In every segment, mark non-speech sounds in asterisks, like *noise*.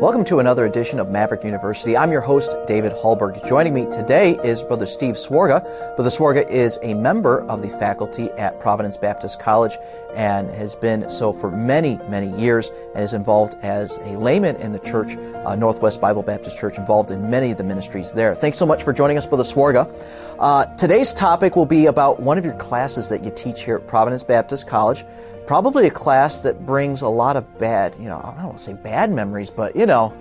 Welcome to another edition of Maverick University. I'm your host, David Hallberg. Joining me today is Brother Steve Swarga. Brother Swarga is a member of the faculty at Providence Baptist College and has been so for many, many years and is involved as a layman in the church, uh, Northwest Bible Baptist Church, involved in many of the ministries there. Thanks so much for joining us, Brother Swarga. Uh, today's topic will be about one of your classes that you teach here at Providence Baptist College probably a class that brings a lot of bad, you know, I don't want to say bad memories, but, you know,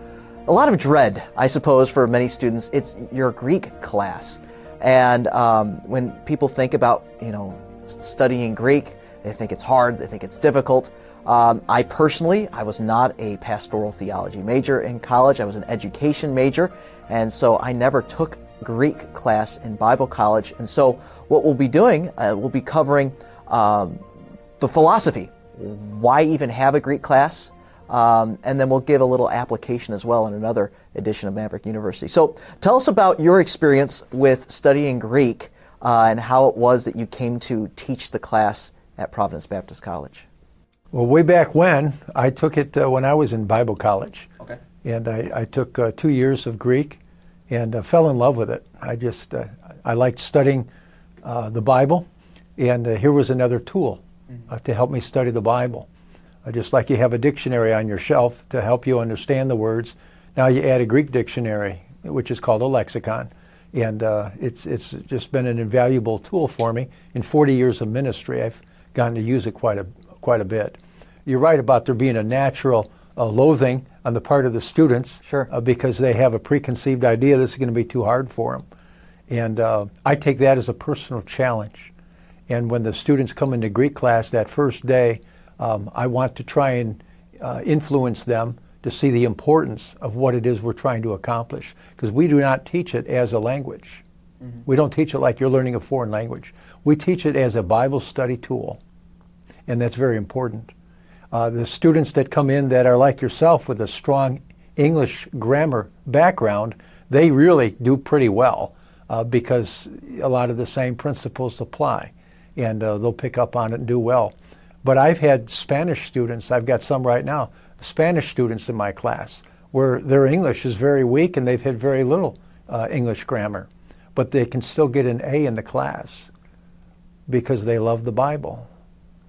a lot of dread, I suppose, for many students. It's your Greek class. And um, when people think about, you know, studying Greek, they think it's hard, they think it's difficult. Um, I personally, I was not a pastoral theology major in college. I was an education major, and so I never took Greek class in Bible college. And so, what we'll be doing, uh, we'll be covering um, the philosophy. Why even have a Greek class? Um, and then we'll give a little application as well in another edition of Maverick University. So tell us about your experience with studying Greek uh, and how it was that you came to teach the class at Providence Baptist College. Well, way back when, I took it uh, when I was in Bible college. Okay. And I, I took uh, two years of Greek and uh, fell in love with it. I just, uh, I liked studying uh, the Bible, and here was another tool uh, to help me study the Bible. Uh, just like you have a dictionary on your shelf to help you understand the words, now you add a Greek dictionary, which is called a lexicon. And uh, it's, it's just been an invaluable tool for me. In 40 years of ministry, I've gotten to use it quite a, quite a bit. You're right about there being a natural uh, loathing on the part of the students sure. Uh, because they have a preconceived idea this is going to be too hard for them. And uh, I take that as a personal challenge. And when the students come into Greek class that first day, um, I want to try and uh, influence them to see the importance of what it is we're trying to accomplish. Because we do not teach it as a language. Mm-hmm. We don't teach it like you're learning a foreign language. We teach it as a Bible study tool. And that's very important. Uh, the students that come in that are like yourself with a strong English grammar background, they really do pretty well uh, because a lot of the same principles apply and uh, they'll pick up on it and do well. But I've had Spanish students, I've got some right now, Spanish students in my class, where their English is very weak and they've had very little uh, English grammar, but they can still get an A in the class because they love the Bible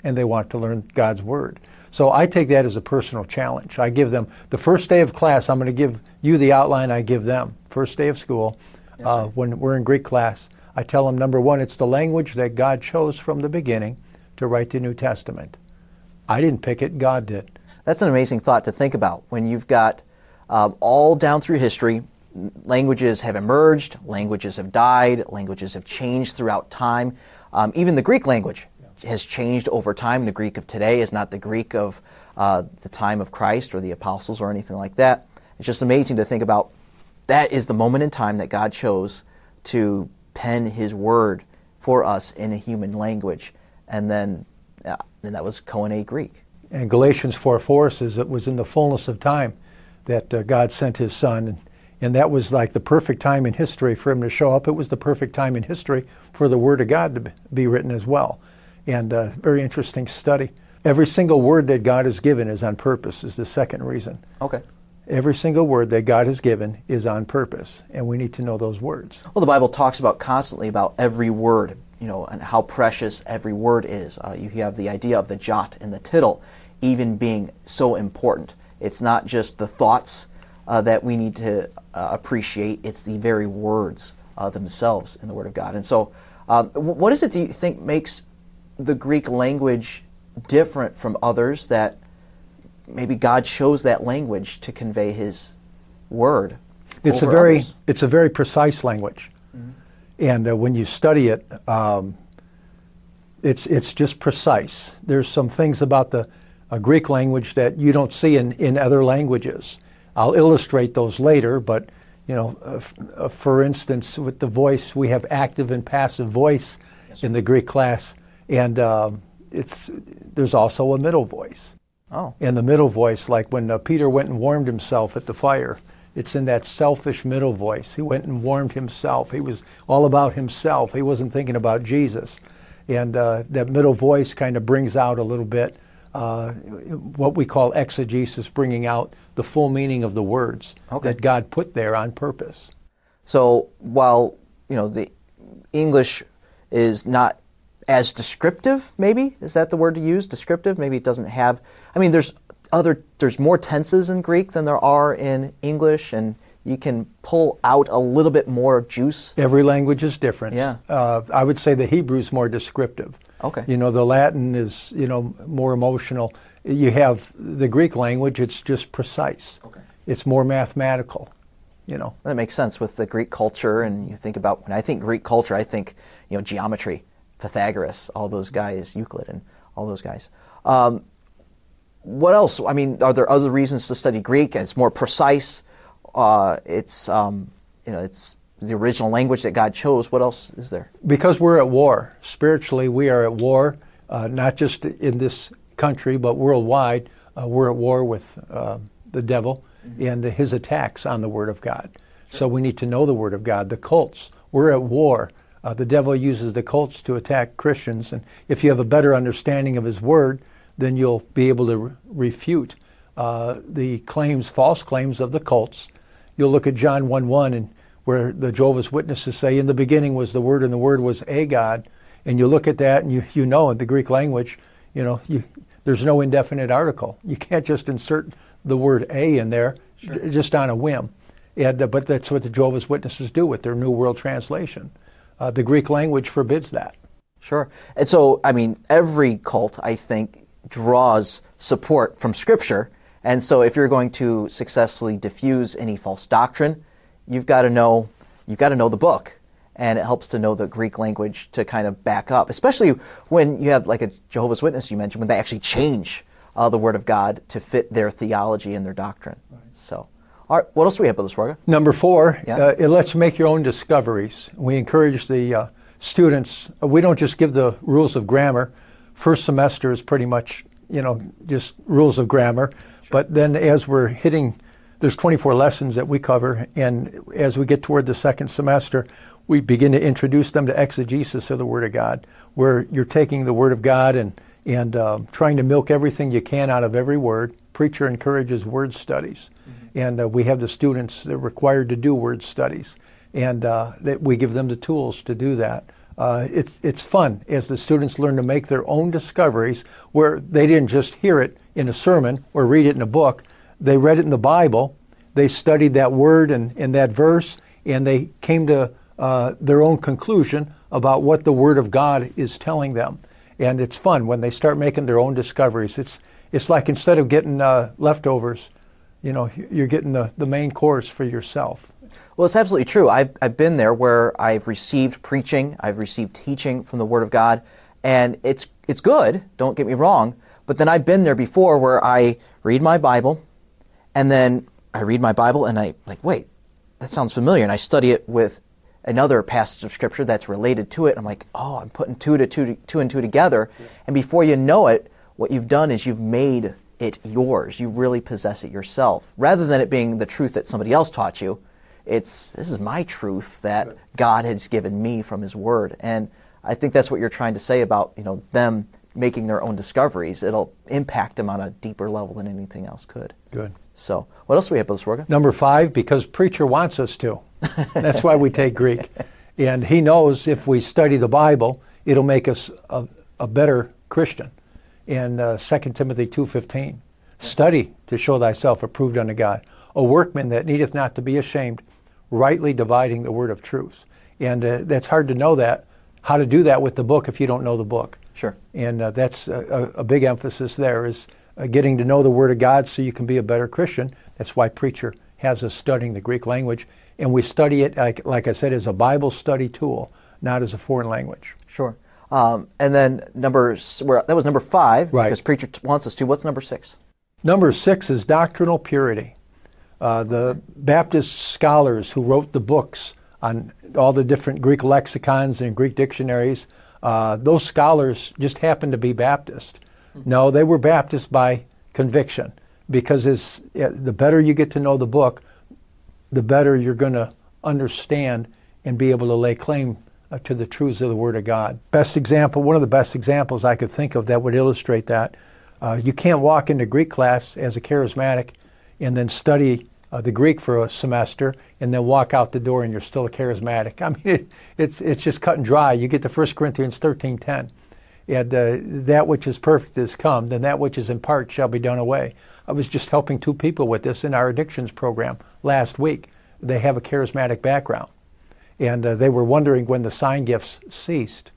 and they want to learn God's Word. So I take that as a personal challenge. I give them the first day of class, I'm going to give you the outline I give them. First day of school, yes, uh, when we're in Greek class, I tell them number one, it's the language that God chose from the beginning to write the New Testament. I didn't pick it, God did. That's an amazing thought to think about when you've got um, all down through history, languages have emerged, languages have died, languages have changed throughout time. Um, even the Greek language has changed over time. The Greek of today is not the Greek of uh, the time of Christ or the apostles or anything like that. It's just amazing to think about that is the moment in time that God chose to pen his word for us in a human language. And then, uh, and that was Koine Greek. And Galatians 4 4 says it was in the fullness of time that uh, God sent his son. And, and that was like the perfect time in history for him to show up. It was the perfect time in history for the Word of God to be written as well. And uh, very interesting study. Every single word that God has given is on purpose, is the second reason. Okay. Every single word that God has given is on purpose, and we need to know those words. Well, the Bible talks about constantly about every word, you know, and how precious every word is. Uh, you have the idea of the jot and the tittle even being so important. It's not just the thoughts uh, that we need to uh, appreciate, it's the very words uh, themselves in the Word of God. And so, um, what is it do you think makes the Greek language different from others that maybe God chose that language to convey His word. It's a very others. it's a very precise language, mm-hmm. and uh, when you study it, um, it's it's just precise. There's some things about the uh, Greek language that you don't see in, in other languages. I'll illustrate those later, but you know, uh, f- uh, for instance, with the voice, we have active and passive voice yes, in the Greek class, and um, it's there's also a middle voice. Oh. In the middle voice, like when uh, Peter went and warmed himself at the fire, it's in that selfish middle voice. He went and warmed himself. He was all about himself. He wasn't thinking about Jesus. And uh, that middle voice kind of brings out a little bit uh, what we call exegesis, bringing out the full meaning of the words Okay. that God put there on purpose. So while you know the English is not as descriptive, maybe is that the word to use? Descriptive. Maybe it doesn't have. I mean, there's other. There's more tenses in Greek than there are in English, and you can pull out a little bit more juice. Every language is different. Yeah. Uh, I would say the Hebrew is more descriptive. Okay. You know, the Latin is, you know, more emotional. You have the Greek language, it's just precise. Okay. It's more mathematical, you know. That makes sense with the Greek culture, and you think about when I think Greek culture, I think you know geometry, Pythagoras, all those guys, Euclid, and all those guys. Um, what else? I mean, are there other reasons to study Greek? It's more precise. Uh, it's um, you know, it's the original language that God chose. What else is there? Because we're at war. Spiritually, we are at war, uh, not just in this country, but worldwide. Uh, we're at war with uh, the devil and his attacks on the Word of God. So we need to know the Word of God. The cults, we're at war. Uh, the devil uses the cults to attack Christians. And if you have a better understanding of his Word, then you'll be able to re- refute uh, the claims, false claims of the cults. You'll look at John 1 1 and where the Jehovah's Witnesses say, In the beginning was the Word, and the Word was a God. And you look at that and you, you know in the Greek language, you know, you, there's no indefinite article. You can't just insert the word a in there j- just on a whim. And, uh, but that's what the Jehovah's Witnesses do with their New World Translation. Uh, the Greek language forbids that. Sure. And so, I mean, every cult, I think, draws support from Scripture. And so, if you're going to successfully diffuse any false doctrine, you've got to know you've got to know the book, and it helps to know the Greek language to kind of back up, especially when you have like a Jehovah's Witness you mentioned when they actually change uh, the Word of God to fit their theology and their doctrine. So, all right, what else do we have, Brother Swarga? Number four, Yeah. uh, it lets you make your own discoveries. We encourage the uh, students. uh, We don't just give the rules of grammar. First semester is pretty much, you know, just rules of grammar. But then as we're hitting, there's 24 lessons that we cover, and as we get toward the second semester, we begin to introduce them to exegesis of the Word of God, where you're taking the Word of God and and um, trying to milk everything you can out of every word. Preacher encourages word studies, and uh, we have the students that are required to do word studies, and uh, that we give them the tools to do that. Uh, it's it's fun as the students learn to make their own discoveries, where they didn't just hear it in a sermon or read it in a book. They read it in the Bible. They studied that word and, and that verse, and they came to uh, their own conclusion about what the Word of God is telling them. And it's fun when they start making their own discoveries. It's it's like instead of getting uh, leftovers, you know, you're getting the, the main course for yourself. Well, it's absolutely true. I've, I've been there where I've received preaching, I've received teaching from the Word of God, and it's it's good. Don't get me wrong. But then I've been there before where I read my Bible, and then I read my Bible and I like, wait, that sounds familiar, and I study it with another passage of Scripture that's related to it. I'm like, oh, I'm putting two to two, two and two together, and before you know it, what you've done is you've made it yours. You really possess it yourself, rather than it being the truth that somebody else taught you it's this is my truth that God has given me from His Word, and I think that's what you're trying to say about you know them making their own discoveries. It'll impact them on a deeper level than anything else could. Good. So, what else do we have, Brother Swarga? Number five, because preacher wants us to. *laughs* That's why we take Greek. And he knows if we study the Bible, it'll make us a, a better Christian. In uh, 2 Timothy 2.15, study to show thyself approved unto God, a workman that needeth not to be ashamed, rightly dividing the word of truth. And uh, that's hard to know that, how to do that with the book if you don't know the book. Sure. And uh, that's a, a big emphasis there is uh, getting to know the Word of God so you can be a better Christian. That's why Preacher has us studying the Greek language. And we study it, like, like I said, as a Bible study tool, not as a foreign language. Sure. Um, and then number where that was number five Right. because preacher t- wants us to. What's number six? Number six is doctrinal purity. Uh, the Baptist scholars who wrote the books on all the different Greek lexicons and Greek dictionaries, uh, those scholars just happened to be Baptist. No, they were Baptist by conviction because it's, uh, the better you get to know the book, the better you're going to understand and be able to lay claim to the truths of the Word of God. Best example, one of the best examples I could think of that would illustrate that, Uh, you can't walk into Greek class as a charismatic and then study uh, the Greek for a semester and then walk out the door and you're still a charismatic. *laughs* I mean, it, it's, it's just cut and dry. You get to 1 Corinthians 13.10. And uh, that which is perfect is come, then that which is in part shall be done away. I was just helping two people with this in our addictions program last week. They have a charismatic background. And uh, they were wondering when the sign gifts ceased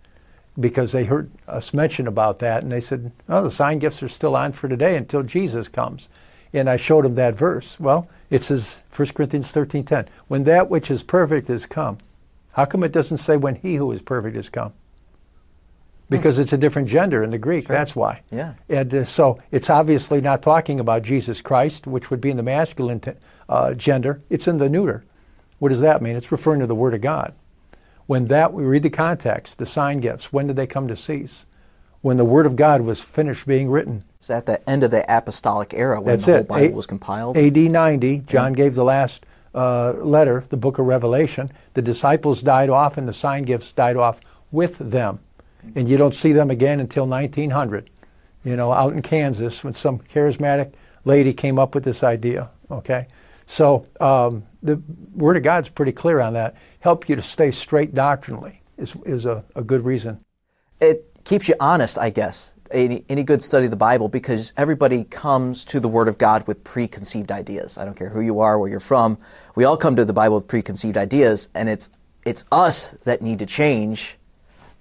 because they heard us mention about that. And they said, oh, the sign gifts are still on for today until Jesus comes. And I showed them that verse. Well, it says 1 Corinthians 13.10, when that which is perfect is come. How come it doesn't say when he who is perfect is come? Because it's a different gender in the Greek, Sure. that's why. Yeah. And uh, so it's obviously not talking about Jesus Christ, which would be in the masculine t- uh, gender. It's in the neuter. What does that mean? It's referring to the Word of God. When that, we read the context, the sign gifts, when did they come to cease? When the Word of God was finished being written. So at the end of the apostolic era, when That's the whole it. Bible A- was compiled. AD 90, John gave the last uh, letter, the book of Revelation. The disciples died off and the sign gifts died off with them. And you don't see them again until 1900, you know, out in Kansas when some charismatic lady came up with this idea, okay? So um, the Word of God's pretty clear on that. Help you to stay straight doctrinally is, is a, a good reason. it keeps you honest, I guess. Any, any good study of the Bible because everybody comes to the Word of God with preconceived ideas. I don't care who you are, where you're from. We all come to the Bible with preconceived ideas, and it's it's us that need to change,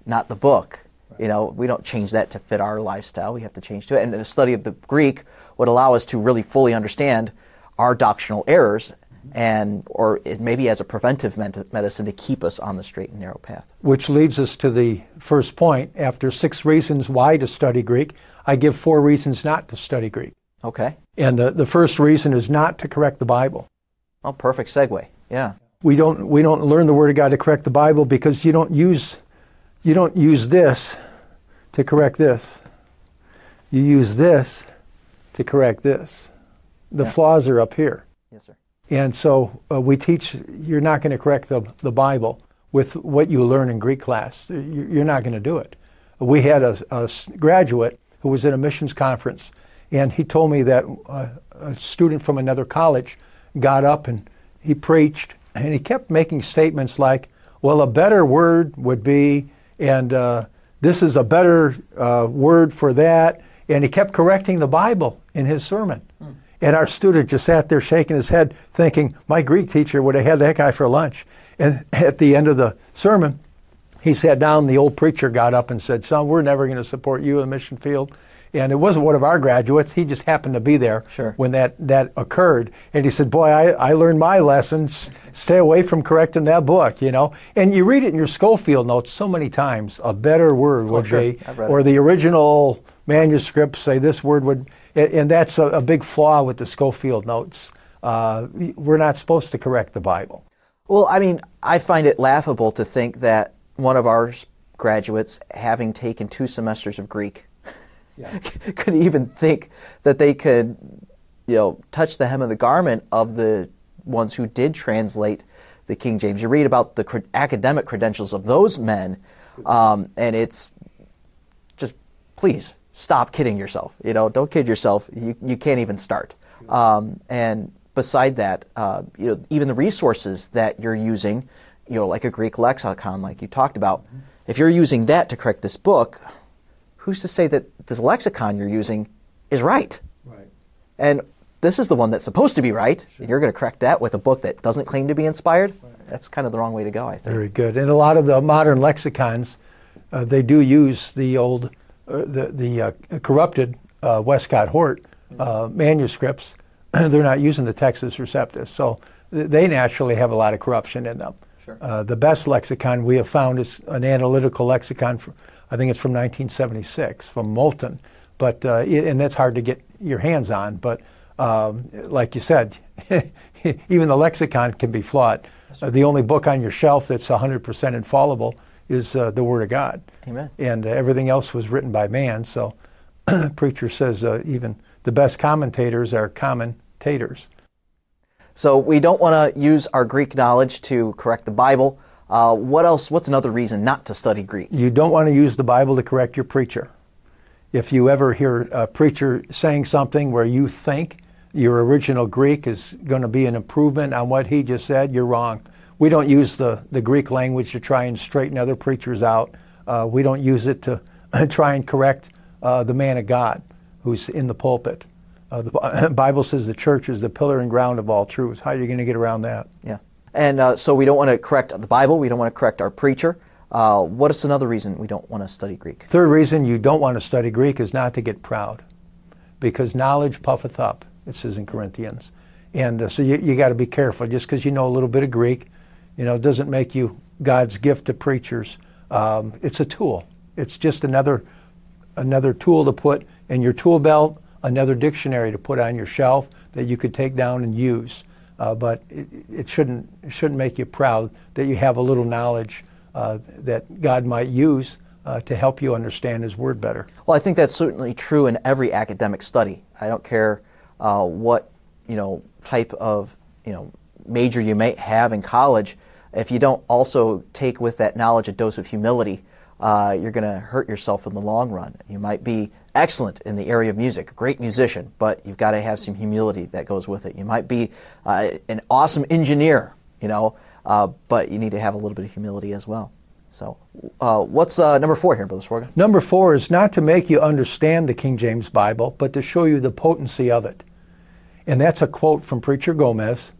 not the book. You know, we don't change that to fit our lifestyle. We have to change to it. And a study of the Greek would allow us to really fully understand our doctrinal errors, and or it maybe as a preventive med- medicine to keep us on the straight and narrow path. Which leads us to the first point. After six reasons why to study Greek, I give four reasons not to study Greek. Okay. And the, the first reason is not to correct the Bible. Oh, perfect segue. Yeah. We don't, we don't learn the Word of God to correct the Bible because you don't use, you don't use this to correct this. You use this to correct this. The Yeah. flaws are up here. Yes, sir. And so uh, we teach you're not going to correct the, the Bible with what you learn in Greek class. You- You're not going to do it. We had a, a, graduate who was at a missions conference, and he told me that uh, a student from another college got up and he preached, and he kept making statements like, well, a better word would be, and uh, this is a better uh, word for that. And he kept correcting the Bible in his sermon. And our student just sat there shaking his head, thinking, my Greek teacher would have had that guy for lunch. And *laughs* at the end of the sermon, he sat down, the old preacher got up and said, Son, we're never going to support you in the mission field. And it wasn't one of our graduates. He just happened to be there Sure. when that, that occurred. And he said, Boy, I, I learned my lessons. Stay away from correcting that book, you know. And you read it in your Scofield notes so many times. A better word would Oh, sure. be, or the original manuscripts say this word would, and and that's a, a big flaw with the Scofield notes. Uh, we're not supposed to correct the Bible. Well, I mean, I find it laughable to think that one of our graduates, having taken two semesters of Greek, *laughs* could even think that they could, you know, touch the hem of the garment of the ones who did translate the King James. You read about the cre- academic credentials of those men, um, and it's just please stop kidding yourself. You know, don't kid yourself. You you can't even start. Um, and beside that, uh, you know, even the resources that you're using, you know, like a Greek lexicon, like you talked about, if you're using that to correct this book, who's to say that this lexicon you're using is right? Right. And this is the one that's supposed to be right. And you're going to correct that with a book that doesn't claim to be inspired. That's kind of the wrong way to go, I think. Very good. And a lot of the modern lexicons, uh, they do use the old, the, the uh, corrupted uh, Westcott Hort uh, manuscripts. *clears throat* They're not using the Textus Receptus. So th- they naturally have a lot of corruption in them. Sure. Uh, the best lexicon we have found is an analytical lexicon, for, I think it's from 1976, from Moulton. But, uh, i- and that's hard to get your hands on. But um, like you said, *laughs* even the lexicon can be flawed. Uh, the only book on your shelf that's 100% infallible is uh, the Word of God. Amen. And uh, everything else was written by man. So, *clears throat* preacher says uh, even the best commentators are commentators. So we don't want to use our Greek knowledge to correct the Bible. Uh, what else? What's another reason not to study Greek? You don't want to use the Bible to correct your preacher. if you ever hear a preacher saying something where you think your original Greek is going to be an improvement on what he just said, you're wrong. We don't use the, the Greek language to try and straighten other preachers out. Uh, we don't use it to *laughs* try and correct uh, the man of God who's in the pulpit. Uh, the *laughs* Bible says the church is the pillar and ground of all truth. How are you going to get around that? Yeah. And uh, so we don't want to correct the Bible. We don't want to correct our preacher. Uh, what is another reason we don't want to study Greek? Third reason you don't want to study Greek is not to get proud, because knowledge puffeth up. It says in Corinthians, and uh, so you, you got to be careful. Just because you know a little bit of Greek, you know, it doesn't make you God's gift to preachers. Um, it's a tool. It's just another another tool to put in your tool belt, another dictionary to put on your shelf that you could take down and use. Uh, but it, it, shouldn't it shouldn't make you proud that you have a little knowledge uh, that God might use uh, to help you understand His Word better. Well, I think that's certainly true in every academic study. I don't care uh, what you know type of you know major you may have in college. If you don't also take with that knowledge a dose of humility, uh, you're going to hurt yourself in the long run. You might be excellent in the area of music, great musician, but you've got to have some humility that goes with it. You might be uh, an awesome engineer, you know, uh, but you need to have a little bit of humility as well. So, uh, what's uh, number four here, Brother Swarga? Number four is not to make you understand the King James Bible, but to show you the potency of it. And that's a quote from Preacher Gomez.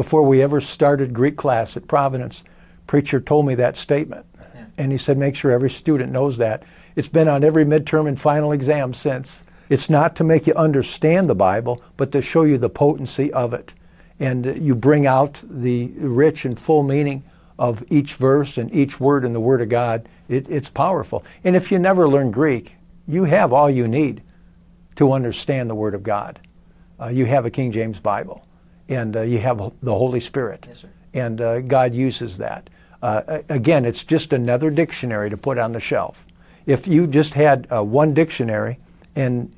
Before we ever started Greek class at Providence, Preacher told me that statement. And he said, make sure every student knows that. It's been on every midterm and final exam since. It's not to make you understand the Bible, but to show you the potency of it. And you bring out the rich and full meaning of each verse and each word in the Word of God. It, it's powerful. And if you never learn Greek, you have all you need to understand the Word of God. Uh, you have a King James Bible, and uh, you have the Holy Spirit. Yes, and uh, God uses that. Uh, again, it's just another dictionary to put on the shelf. If you just had uh, one dictionary and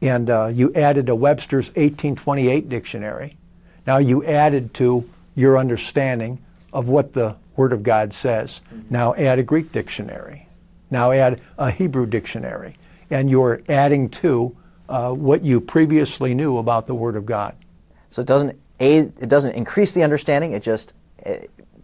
and uh, you added a Webster's 1828 dictionary, now you added to your understanding of what the Word of God says. Mm-hmm. Now add a Greek dictionary. Now add a Hebrew dictionary, and you're adding to uh, what you previously knew about the Word of God. So it doesn't aid, it doesn't increase the understanding. It just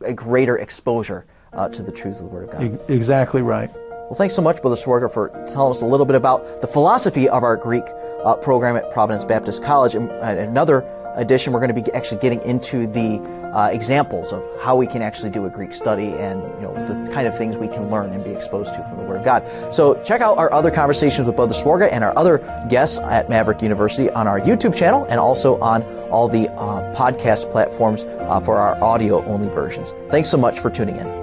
a greater exposure uh, to the truths of the Word of God. Exactly right. Well, thanks so much, Brother Swarga, for telling us a little bit about the philosophy of our Greek uh, program at Providence Baptist College. And, another edition, we're going to be actually getting into the uh, examples of how we can actually do a Greek study and you know the kind of things we can learn and be exposed to from the Word of God. So check out our other conversations with Brother Swarga and our other guests at Maverick University on our YouTube channel and also on all the uh, podcast platforms uh, for our audio only versions. Thanks so much for tuning in.